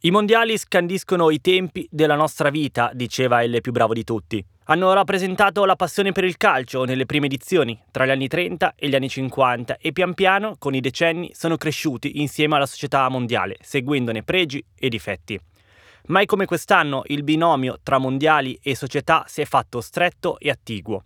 I mondiali scandiscono i tempi della nostra vita, diceva il più bravo di tutti. Hanno rappresentato la passione per il calcio nelle prime edizioni, tra gli anni 30 e gli anni 50, e pian piano, con i decenni, sono cresciuti insieme alla società mondiale, seguendone pregi e difetti. Mai come quest'anno il binomio tra mondiali e società si è fatto stretto e attiguo.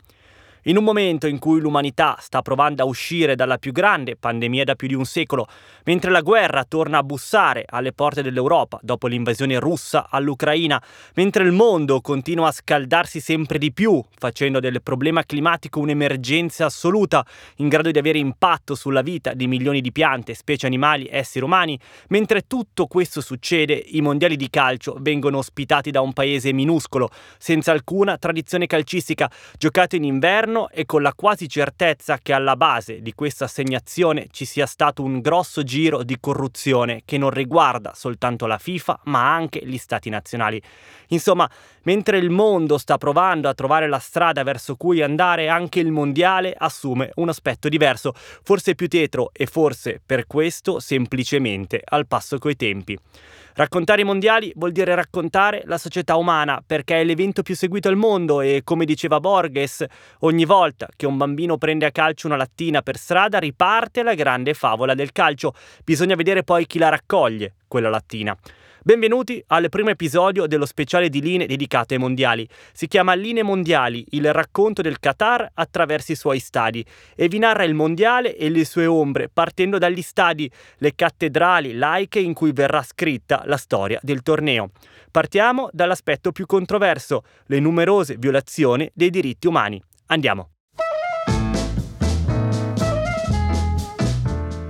In un momento in cui l'umanità sta provando a uscire dalla più grande pandemia da più di un secolo, mentre la guerra torna a bussare alle porte dell'Europa dopo l'invasione russa all'Ucraina, mentre il mondo continua a scaldarsi sempre di più, facendo del problema climatico un'emergenza assoluta, in grado di avere impatto sulla vita di milioni di piante, specie animali, esseri umani, mentre tutto questo succede, i mondiali di calcio vengono ospitati da un paese minuscolo, senza alcuna tradizione calcistica, giocato in inverno e con la quasi certezza che alla base di questa assegnazione ci sia stato un grosso giro di corruzione che non riguarda soltanto la FIFA ma anche gli stati nazionali. Insomma, mentre il mondo sta provando a trovare la strada verso cui andare, anche il mondiale assume un aspetto diverso, forse più tetro e forse per questo semplicemente al passo coi tempi. Raccontare i mondiali vuol dire raccontare la società umana perché è l'evento più seguito al mondo e, come diceva Borges, ogni volta che un bambino prende a calcio una lattina per strada riparte la grande favola del calcio. Bisogna vedere poi chi la raccoglie, quella lattina. Benvenuti al primo episodio dello speciale di Linee dedicato ai mondiali. Si chiama Linee Mondiali, il racconto del Qatar attraverso i suoi stadi e vi narra il mondiale e le sue ombre, partendo dagli stadi, le cattedrali laiche in cui verrà scritta la storia del torneo. Partiamo dall'aspetto più controverso, le numerose violazioni dei diritti umani. Andiamo.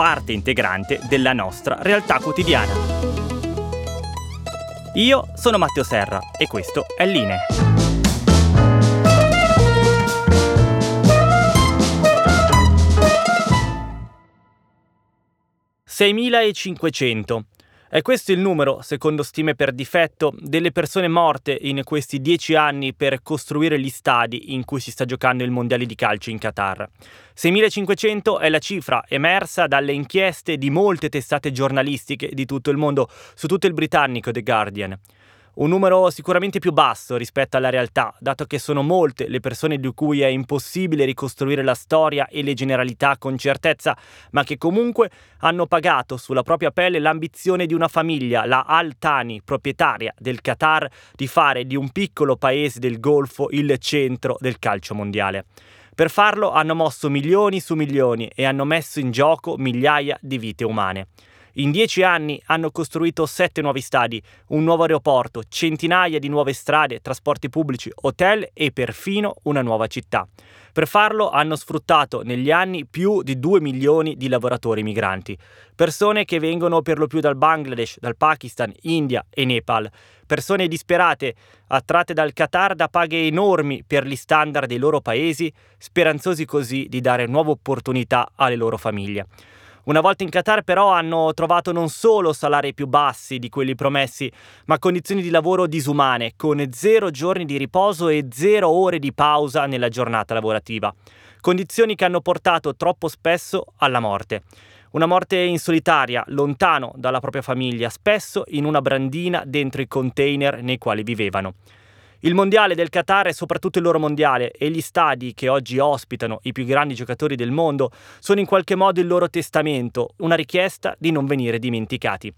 parte integrante della nostra realtà quotidiana. Io sono Matteo Serra e questo è Line. «6.500. È questo il numero, secondo stime per difetto, delle persone morte in questi dieci anni per costruire gli stadi in cui si sta giocando il mondiale di calcio in Qatar. 6.500 è la cifra emersa dalle inchieste di molte testate giornalistiche di tutto il mondo, su tutto il britannico The Guardian. Un numero sicuramente più basso rispetto alla realtà, dato che sono molte le persone di cui è impossibile ricostruire la storia e le generalità con certezza, ma che comunque hanno pagato sulla propria pelle l'ambizione di una famiglia, la Al Thani, proprietaria del Qatar, di fare di un piccolo paese del Golfo il centro del calcio mondiale. Per farlo hanno mosso milioni su milioni e hanno messo in gioco migliaia di vite umane. In dieci anni hanno costruito sette nuovi stadi, un nuovo aeroporto, centinaia di nuove strade, trasporti pubblici, hotel e perfino una nuova città. Per farlo hanno sfruttato negli anni più di 2 milioni di lavoratori migranti, persone che vengono per lo più dal Bangladesh, dal Pakistan, India e Nepal, persone disperate, attratte dal Qatar da paghe enormi per gli standard dei loro paesi, speranzosi così di dare nuove opportunità alle loro famiglie. Una volta in Qatar però hanno trovato non solo salari più bassi di quelli promessi, ma condizioni di lavoro disumane, con zero giorni di riposo e zero ore di pausa nella giornata lavorativa. Condizioni che hanno portato troppo spesso alla morte. Una morte in solitaria, lontano dalla propria famiglia, spesso in una brandina dentro i container nei quali vivevano. Il mondiale del Qatar è soprattutto il loro mondiale e gli stadi che oggi ospitano i più grandi giocatori del mondo sono in qualche modo il loro testamento, una richiesta di non venire dimenticati.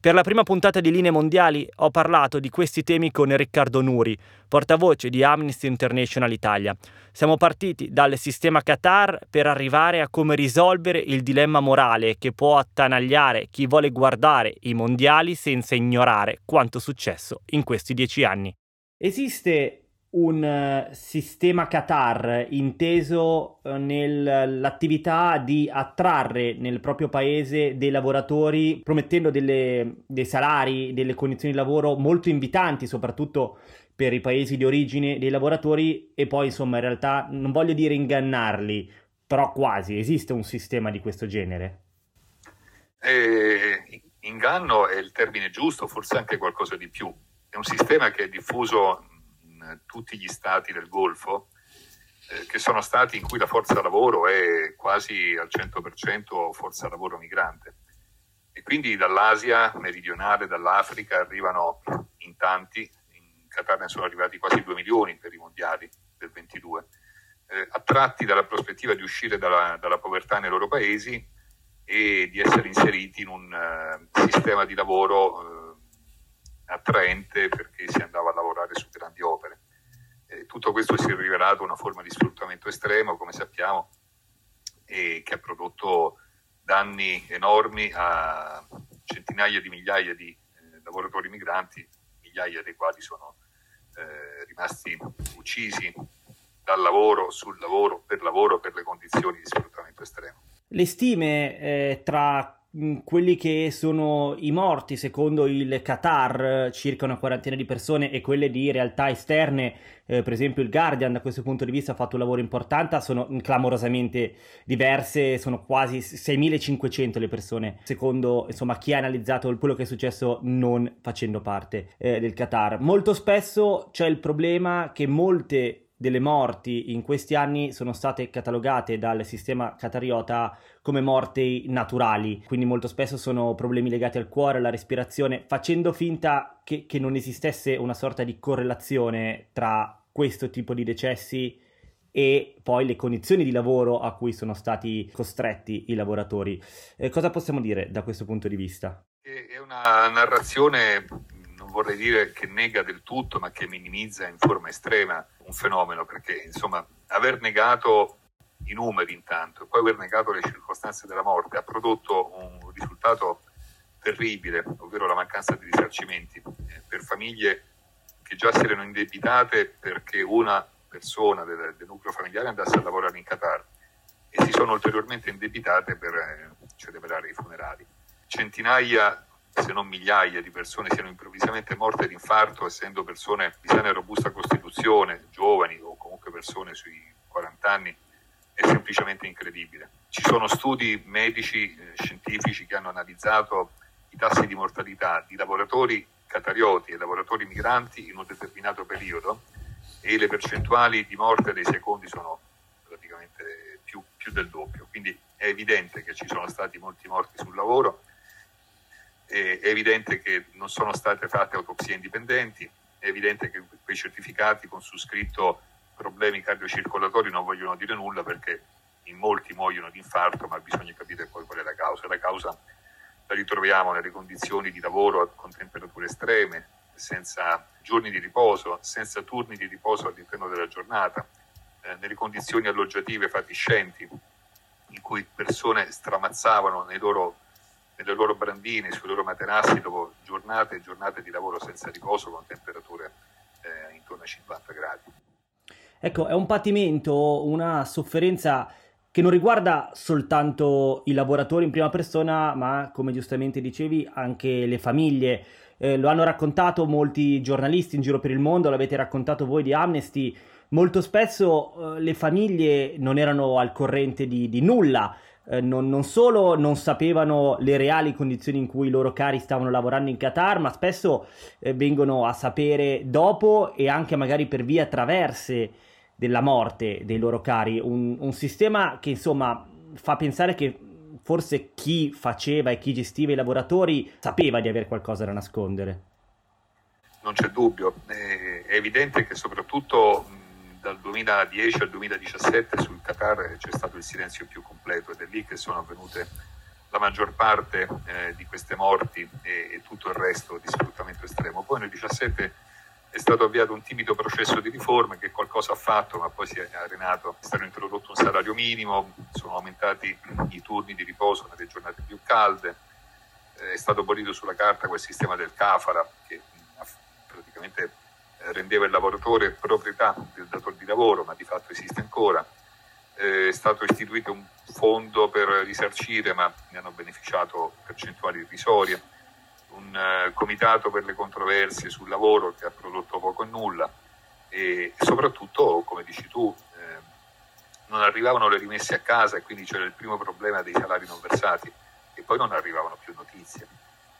Per la prima puntata di Linee Mondiali ho parlato di questi temi con Riccardo Nuri, portavoce di Amnesty International Italia. Siamo partiti dal sistema Qatar per arrivare a come risolvere il dilemma morale che può attanagliare chi vuole guardare i mondiali senza ignorare quanto successo in questi dieci anni. Esiste un uh, sistema Qatar inteso uh, nell'attività di attrarre nel proprio paese dei lavoratori promettendo delle, dei salari, delle condizioni di lavoro molto invitanti, soprattutto per i paesi di origine dei lavoratori e poi insomma in realtà non voglio dire ingannarli, però quasi esiste un sistema di questo genere. Eh, inganno è il termine giusto, forse anche qualcosa di più è un sistema che è diffuso in tutti gli stati del Golfo, eh, che sono stati in cui la forza lavoro è quasi al 100% forza lavoro migrante. E quindi dall'Asia meridionale, dall'Africa arrivano in tanti, in Qatar ne sono arrivati quasi 2 milioni per i mondiali del 22, eh, attratti dalla prospettiva di uscire dalla, dalla, povertà nei loro paesi e di essere inseriti in un uh, sistema di lavoro uh, attraente perché si andava a lavorare su grandi opere. E tutto questo si è rivelato una forma di sfruttamento estremo, come sappiamo, e che ha prodotto danni enormi a centinaia di migliaia di eh, lavoratori migranti, migliaia dei quali sono eh, rimasti uccisi dal lavoro, sul lavoro, per lavoro, per le condizioni di sfruttamento estremo. Le stime eh, tra quelli che sono i morti secondo il Qatar, circa una quarantina di persone, e quelle di realtà esterne, eh, per esempio il Guardian da questo punto di vista ha fatto un lavoro importante, sono clamorosamente diverse, sono quasi 6.500 le persone, secondo insomma, chi ha analizzato quello che è successo non facendo parte eh, del Qatar. Molto spesso c'è il problema che molte delle morti in questi anni sono state catalogate dal sistema catariota come morti naturali, quindi molto spesso sono problemi legati al cuore, alla respirazione, facendo finta che, che non esistesse una sorta di correlazione tra questo tipo di decessi e poi le condizioni di lavoro a cui sono stati costretti i lavoratori. Eh, cosa possiamo dire da questo punto di vista? È una narrazione vorrei dire che nega del tutto, ma che minimizza in forma estrema un fenomeno, perché insomma aver negato i numeri intanto e poi aver negato le circostanze della morte ha prodotto un risultato terribile, ovvero la mancanza di risarcimenti eh, per famiglie che già si erano indebitate perché una persona del, del, nucleo familiare andasse a lavorare in Qatar e si sono ulteriormente indebitate per eh, celebrare i funerali. Centinaia se non migliaia di persone siano improvvisamente morte di infarto, essendo persone di sana e robusta costituzione, giovani o comunque persone sui 40 anni, è semplicemente incredibile. Ci sono studi medici, eh, scientifici che hanno analizzato i tassi di mortalità di lavoratori catarioti e lavoratori migranti in un determinato periodo e le percentuali di morte dei secondi sono praticamente più, più del doppio. Quindi è evidente che ci sono stati molti morti sul lavoro è evidente che non sono state fatte autopsie indipendenti, è evidente che quei certificati con su scritto problemi cardiocircolatori non vogliono dire nulla perché in molti muoiono di infarto, ma bisogna capire poi qual è la causa. La causa la ritroviamo nelle condizioni di lavoro con temperature estreme, senza giorni di riposo, senza turni di riposo all'interno della giornata, eh, nelle condizioni alloggiative fatiscenti in cui persone stramazzavano nei loro nelle loro brandine, sui loro materassi dopo giornate e giornate di lavoro senza riposo con temperature eh, intorno ai 50 gradi. Ecco, è un patimento, una sofferenza che non riguarda soltanto i lavoratori in prima persona, ma come giustamente dicevi anche le famiglie. Eh, lo hanno raccontato molti giornalisti in giro per il mondo, l'avete raccontato voi di Amnesty. Molto spesso eh, le famiglie non erano al corrente di, di nulla eh, non, non, solo non sapevano le reali condizioni in cui i loro cari stavano lavorando in Qatar, ma spesso eh, vengono a sapere dopo e anche magari per via traverse della morte dei loro cari. Un, un sistema che insomma fa pensare che forse chi faceva e chi gestiva i lavoratori sapeva di avere qualcosa da nascondere. non c'è dubbio. È evidente che soprattutto dal 2010 al 2017 sul Qatar c'è stato il silenzio più completo ed è lì che sono avvenute la maggior parte eh, di queste morti e, e, tutto il resto di sfruttamento estremo. Poi nel 2017 è stato avviato un timido processo di riforme che qualcosa ha fatto, ma poi si è arenato. È stato introdotto un salario minimo, sono aumentati i turni di riposo nelle giornate più calde, eh, è stato abolito sulla carta quel sistema del kafara che praticamente rendeva il lavoratore proprietà del datore di lavoro, ma di fatto esiste ancora. Eh, è stato istituito un fondo per risarcire, ma ne hanno beneficiato percentuali irrisorie, un uh, comitato per le controversie sul lavoro che ha prodotto poco e nulla e, e soprattutto, come dici tu, eh, non arrivavano le rimesse a casa e quindi c'era il primo problema dei salari non versati e poi non arrivavano più notizie.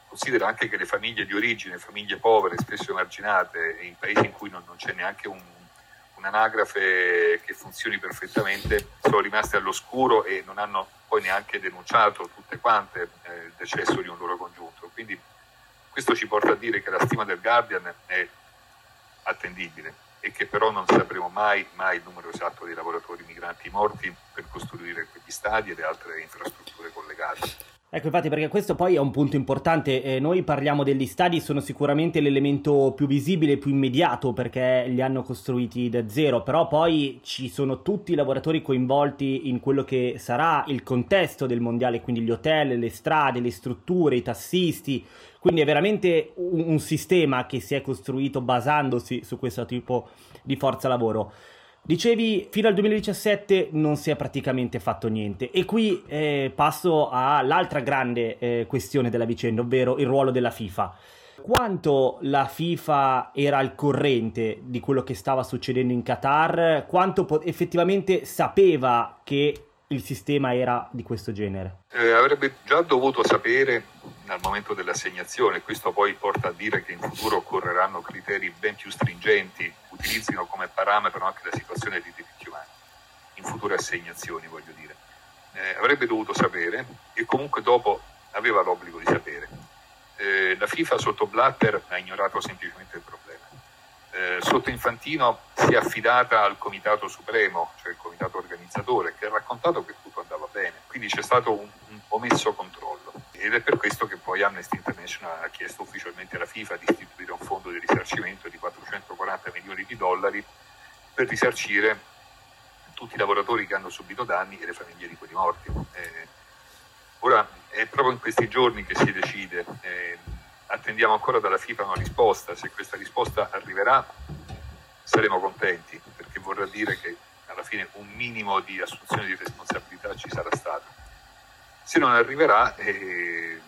Considera anche che le famiglie di origine, famiglie povere, spesso emarginate, in paesi in cui non, non c'è neanche un, un'anagrafe che funzioni perfettamente, sono rimaste all'oscuro e non hanno poi neanche denunciato tutte quante eh, il decesso di un loro congiunto. Quindi questo ci porta a dire che la stima del Guardian è attendibile e che però non sapremo mai, mai il numero esatto dei lavoratori migranti morti per costruire quegli stadi e le altre infrastrutture collegate. Ecco, infatti, perché questo poi è un punto importante. Eh, noi parliamo degli stadi, sono sicuramente l'elemento più visibile, più immediato, perché li hanno costruiti da zero, però poi ci sono tutti i lavoratori coinvolti in quello che sarà il contesto del mondiale, quindi gli hotel, le strade, le strutture, i tassisti. Quindi è veramente un, un sistema che si è costruito basandosi su questo tipo di forza lavoro. Dicevi, fino al 2017 non si è praticamente fatto niente. E qui eh, passo all'altra grande eh, questione della vicenda, ovvero il ruolo della FIFA. Quanto la FIFA era al corrente di quello che stava succedendo in Qatar? Quanto po- effettivamente sapeva che il sistema era di questo genere? Eh, avrebbe già dovuto sapere al momento dell'assegnazione, questo poi porta a dire che in futuro occorreranno criteri ben più stringenti, utilizzino come parametro anche la situazione dei diritti umani, in future assegnazioni voglio dire. Eh, avrebbe dovuto sapere e comunque dopo aveva l'obbligo di sapere. Eh, la FIFA sotto Blatter ha ignorato semplicemente il problema eh, sotto Infantino si è affidata al Comitato Supremo, cioè il Comitato Organizzatore, che ha raccontato che tutto andava bene. Quindi c'è stato un, omesso controllo. Ed è per questo che poi Amnesty International ha chiesto ufficialmente alla FIFA di istituire un fondo di risarcimento di 440 milioni di dollari per risarcire tutti i lavoratori che hanno subito danni e le famiglie di quelli morti. Eh, ora è proprio in questi giorni che si decide. Eh, attendiamo ancora dalla FIFA una risposta, se questa risposta arriverà saremo contenti perché vorrà dire che alla fine un minimo di assunzione di responsabilità ci sarà stata. Se non arriverà eh,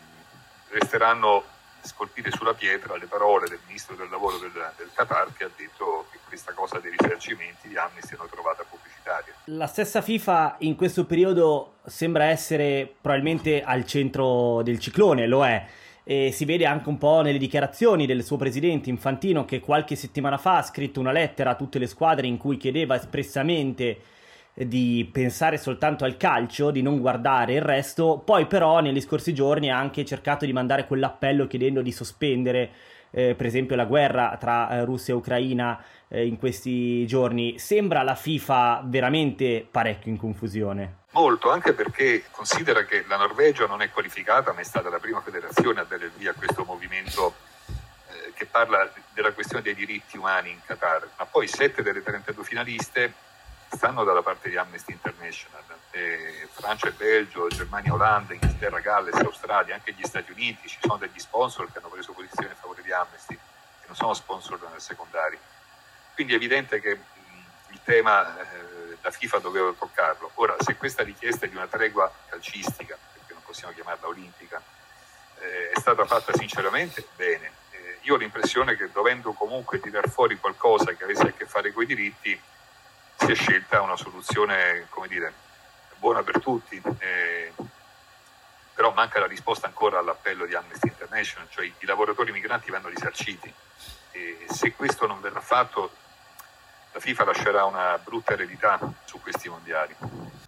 resteranno scolpite sulla pietra le parole del ministro del lavoro del, del Qatar che ha detto che questa cosa dei risarcimenti di Amnesty hanno trovata pubblicitaria. La stessa FIFA in questo periodo sembra essere probabilmente al centro del ciclone, lo è e si vede anche un po' nelle dichiarazioni del suo presidente Infantino che qualche settimana fa ha scritto una lettera a tutte le squadre in cui chiedeva espressamente di pensare soltanto al calcio, di non guardare il resto, poi però negli scorsi giorni ha anche cercato di mandare quell'appello chiedendo di sospendere eh, per esempio la guerra tra eh, Russia e Ucraina eh, in questi giorni, sembra la FIFA veramente parecchio in confusione. Molto, anche perché considera che la Norvegia non è qualificata, ma è stata la prima federazione a dare il via a questo movimento eh, che parla della questione dei diritti umani in Qatar, ma poi sette delle 32 finaliste stanno dalla parte di Amnesty International, eh, Francia e Belgio, Germania, Olanda, Inghilterra, Galles, Australia, anche gli Stati Uniti, ci sono degli sponsor che hanno preso posizione a favore di Amnesty, che non sono sponsor secondari. Quindi è evidente che mh, il tema eh, la FIFA doveva toccarlo. Ora, se questa richiesta di una tregua calcistica, perché non possiamo chiamarla olimpica, eh, è stata fatta sinceramente, bene. Eh, io ho l'impressione che dovendo comunque tirar fuori qualcosa che avesse a che fare con i diritti, si è scelta una soluzione, come dire, buona per tutti, eh, però manca la risposta ancora all'appello di Amnesty International, cioè i, lavoratori migranti vanno risarciti e se questo non verrà fatto la FIFA lascerà una brutta eredità su questi mondiali.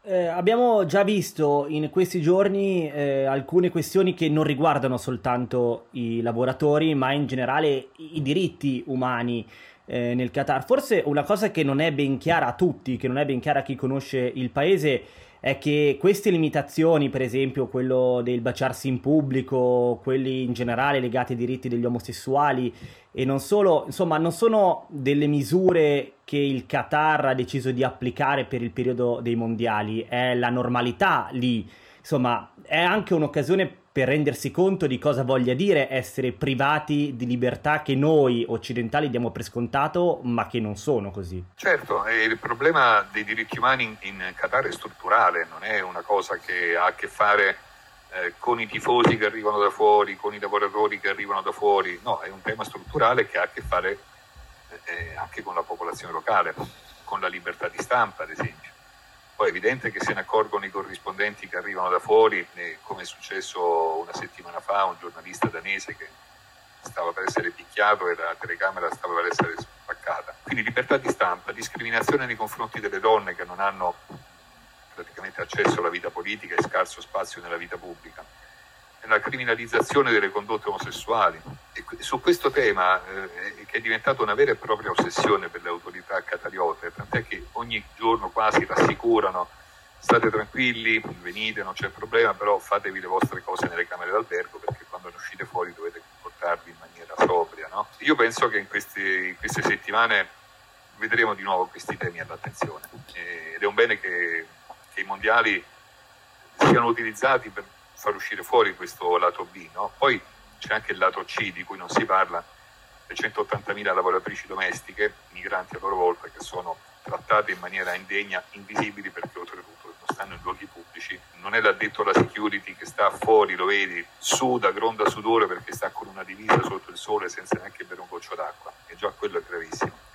Eh, abbiamo già visto in questi giorni eh, alcune questioni che non riguardano soltanto i lavoratori, ma in generale i diritti umani eh, nel Qatar. Forse una cosa che non è ben chiara a tutti, che non è ben chiara a chi conosce il paese, è che queste limitazioni, per esempio quello del baciarsi in pubblico, quelli in generale legati ai diritti degli omosessuali e non solo, insomma, non sono delle misure che il Qatar ha deciso di applicare per il periodo dei mondiali, è la normalità lì. Insomma, è anche un'occasione per rendersi conto di cosa voglia dire essere privati di libertà che noi occidentali diamo per scontato, ma che non sono così. Certo, il problema dei diritti umani in Qatar è strutturale, non è una cosa che ha a che fare eh, con i tifosi che arrivano da fuori, con i lavoratori che arrivano da fuori, no, è un tema strutturale che ha a che fare eh, anche con la popolazione locale, con la libertà di stampa, ad esempio. Poi è evidente che se ne accorgono i corrispondenti che arrivano da fuori, come è successo una settimana fa, un giornalista danese che stava per essere picchiato e la telecamera stava per essere spaccata. Quindi libertà di stampa, discriminazione nei confronti delle donne che non hanno praticamente accesso alla vita politica e scarso spazio nella vita pubblica la criminalizzazione delle condotte omosessuali. E su questo tema, eh, che è diventato una vera e propria ossessione per le autorità catariote, tant'è che ogni giorno quasi rassicurano, state tranquilli, venite, non c'è problema, però fatevi le vostre cose nelle camere d'albergo perché quando ne uscite fuori dovete comportarvi in maniera sobria. No? Io penso che in, questi, in, queste settimane vedremo di nuovo questi temi all'attenzione ed è un bene che, che i mondiali siano utilizzati per far uscire fuori questo lato B. No? Poi c'è anche il lato C di cui non si parla, le 180.000 lavoratrici domestiche, migranti a loro volta, che sono trattate in maniera indegna, invisibili perché oltretutto non stanno in luoghi pubblici. Non è l'addetto alla security che sta fuori, lo vedi, suda, gronda sudore perché sta con una divisa sotto il sole senza neanche bere un goccio d'acqua e già quello è gravissimo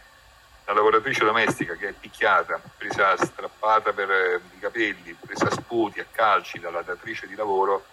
la lavoratrice domestica che è picchiata, presa strappata per eh, i capelli, presa a sputi, a calci dalla datrice di lavoro,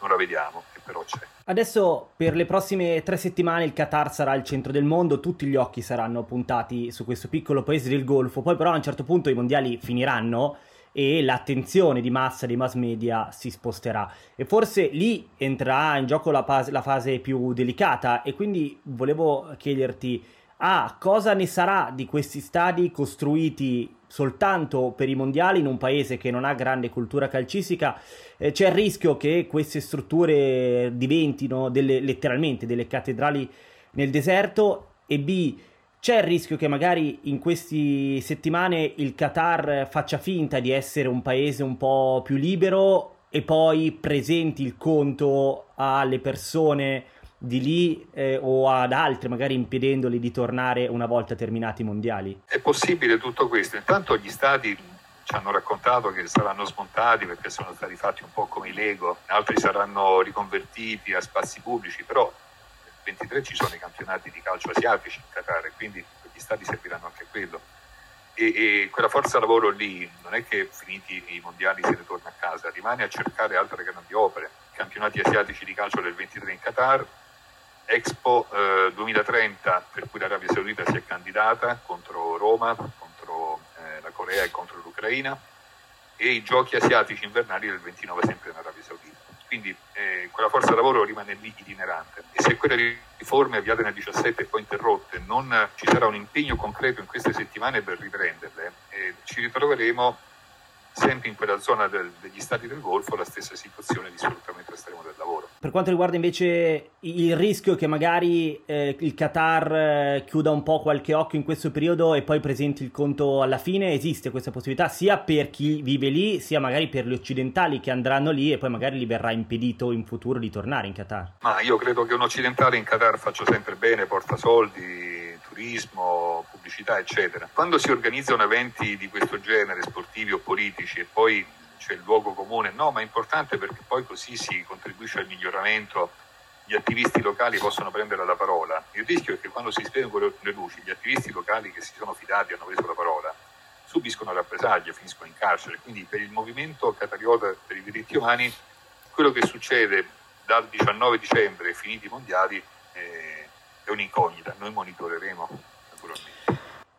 non la vediamo, che però c'è. Adesso per le prossime tre settimane il Qatar sarà il centro del mondo, tutti gli occhi saranno puntati su questo piccolo paese del Golfo, poi però a un certo punto i mondiali finiranno e l'attenzione di massa dei mass media si sposterà. E forse lì entrerà in gioco la, fase, la fase più delicata. E quindi volevo chiederti ah, cosa ne sarà di questi stadi costruiti soltanto per i mondiali in un paese che non ha grande cultura calcistica? Eh, c'è il rischio che queste strutture diventino delle, letteralmente delle cattedrali nel deserto e B c'è il rischio che magari in queste settimane il Qatar faccia finta di essere un paese un po' più libero e poi presenti il conto alle persone di lì eh, o ad altri, magari impedendoli di tornare una volta terminati i mondiali? È possibile tutto questo. Intanto gli stati ci hanno raccontato che saranno smontati perché sono stati fatti un po' come i Lego, altri saranno riconvertiti a spazi pubblici, però nel 23 ci sono i campionati di calcio asiatici in Qatar, quindi gli stati serviranno anche a quello. E, e, quella forza lavoro lì non è che finiti i mondiali se ne torna a casa, rimane a cercare altre grandi opere. Campionati asiatici di calcio del 23 in Qatar, Expo eh, 2030 per cui l'Arabia Saudita si è candidata contro Roma, contro eh, la Corea e contro l'Ucraina e i giochi asiatici invernali del 29 sempre in Arabia Saudita. Quindi eh, quella forza lavoro rimane lì itinerante e se quelle riforme avviate nel 17 e poi interrotte non ci sarà un impegno concreto in queste settimane per riprenderle, eh, ci ritroveremo sempre in quella zona del, degli stati del Golfo la stessa situazione di sfruttamento estremo del lavoro. Per quanto riguarda invece il rischio che magari eh, il Qatar eh, chiuda un po' qualche occhio in questo periodo e poi presenti il conto alla fine, esiste questa possibilità sia per chi vive lì, sia magari per gli occidentali che andranno lì e poi magari gli verrà impedito in futuro di tornare in Qatar? Ma io credo che un occidentale in Qatar faccia sempre bene, porta soldi, turismo, pubblicità, eccetera. Quando si organizzano eventi di questo genere, sportivi o politici, e poi c'è il luogo comune, no, ma è importante perché poi così si contribuisce al miglioramento gli attivisti locali possono prendere la parola. Il rischio è che quando si spengono le luci, gli attivisti locali che si sono fidati e hanno preso la parola subiscono rappresaglie, finiscono in carcere. Quindi per il movimento catariota per i diritti umani, quello che succede dal 19 dicembre, finiti i mondiali, eh, è un'incognita, noi monitoreremo naturalmente.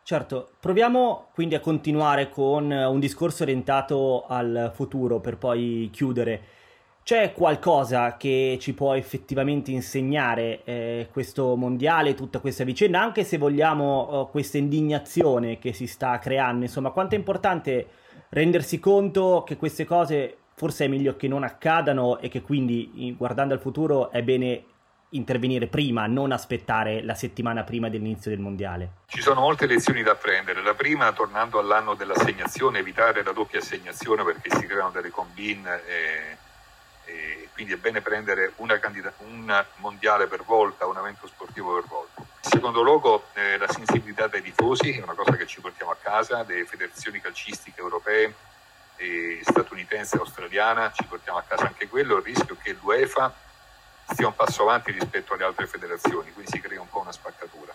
Certo, proviamo quindi a continuare con un discorso orientato al futuro per poi chiudere. C'è qualcosa che ci può effettivamente insegnare eh, questo mondiale, tutta questa vicenda, anche se vogliamo eh, questa indignazione che si sta creando? Insomma, quanto è importante rendersi conto che queste cose forse è meglio che non accadano e che quindi, guardando al futuro, è bene intervenire prima, non aspettare la settimana prima dell'inizio del mondiale? Ci sono molte lezioni da prendere. La prima, tornando all'anno dell'assegnazione, evitare la doppia assegnazione perché si creano delle combine e, e quindi è bene prendere una candida- un mondiale per volta, un evento sportivo per volta. In secondo luogo, eh, la sensibilità dei tifosi è una cosa che ci portiamo a casa, delle federazioni calcistiche europee, statunitense e australiana, ci portiamo a casa anche quello, il rischio che l'UEFA stia un passo avanti rispetto alle altre federazioni, quindi si crea un po' una spaccatura.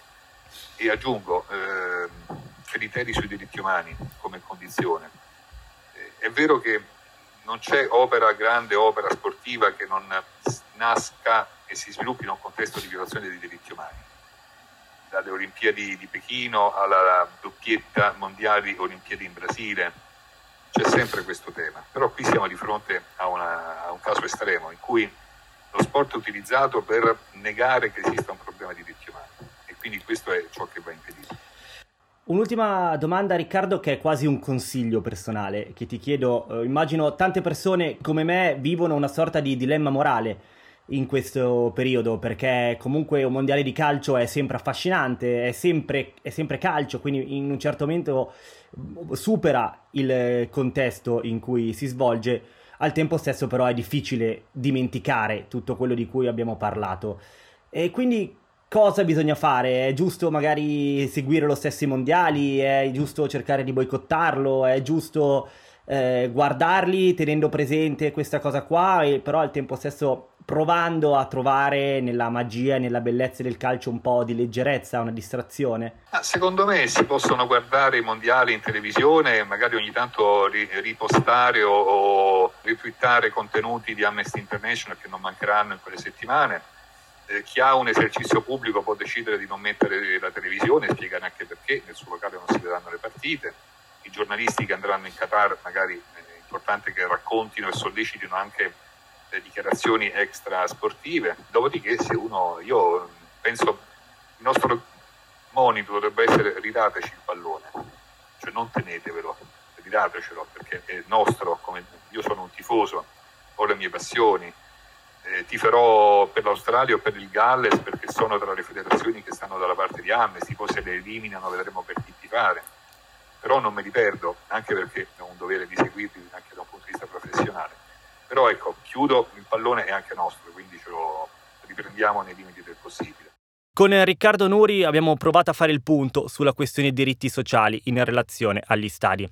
E aggiungo eh, criteri sui diritti umani come condizione. Eh, è vero che non c'è opera, grande opera sportiva che non nasca e si sviluppi in un contesto di violazione dei diritti umani. Dalle Olimpiadi di Pechino alla doppietta mondiali Olimpiadi in Brasile, c'è sempre questo tema. Però qui siamo di fronte a, una, a un caso estremo in cui lo sport è utilizzato per negare che esista un problema di diritti umani e quindi questo è ciò che va impedito. Un'ultima domanda Riccardo che è quasi un consiglio personale che ti chiedo, eh, immagino tante persone come me vivono una sorta di dilemma morale in questo periodo perché comunque un mondiale di calcio è sempre affascinante, è sempre, è sempre calcio, quindi in un certo momento supera il contesto in cui si svolge al tempo stesso però è difficile dimenticare tutto quello di cui abbiamo parlato. E quindi cosa bisogna fare? È giusto magari seguire lo stesso i mondiali? È giusto cercare di boicottarlo? È giusto eh, guardarli tenendo presente questa cosa qua, e però al tempo stesso provando a trovare nella magia e nella bellezza del calcio un po' di leggerezza, una distrazione? Ah, secondo me si possono guardare i mondiali in televisione, magari ogni tanto ripostare o, o contenuti di Amnesty International che non mancheranno in quelle settimane. Eh, chi ha un esercizio pubblico può decidere di non mettere la televisione, spiegare anche perché, nel suo locale non si vedranno le partite. I giornalisti che andranno in Qatar magari è importante che raccontino e sollecitino anche le dichiarazioni extra sportive. Dopodiché, se uno, io penso, il nostro monito dovrebbe essere ridateci il pallone, cioè non tenetevelo, ridatecelo perché è nostro, come io sono un tifoso, ho le mie passioni, eh, tiferò per l'Australia o per il Galles perché sono tra le federazioni che stanno dalla parte di Amnesty, poi se le eliminano vedremo per chi tifare, però non me li perdo, anche perché ho un dovere di seguirli anche da un punto di vista professionale. Però ecco, chiudo, il pallone è anche nostro, quindi ce lo riprendiamo nei limiti del possibile. Con Riccardo Nuri abbiamo provato a fare il punto sulla questione diritti sociali in relazione agli stadi.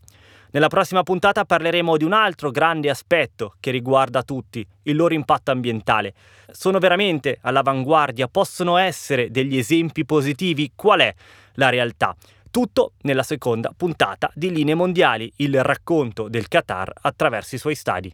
Nella prossima puntata parleremo di un altro grande aspetto che riguarda tutti, il loro impatto ambientale. Sono veramente all'avanguardia, possono essere degli esempi positivi? Qual è la realtà? Tutto nella seconda puntata di Linee Mondiali, il racconto del Qatar attraverso i suoi stadi.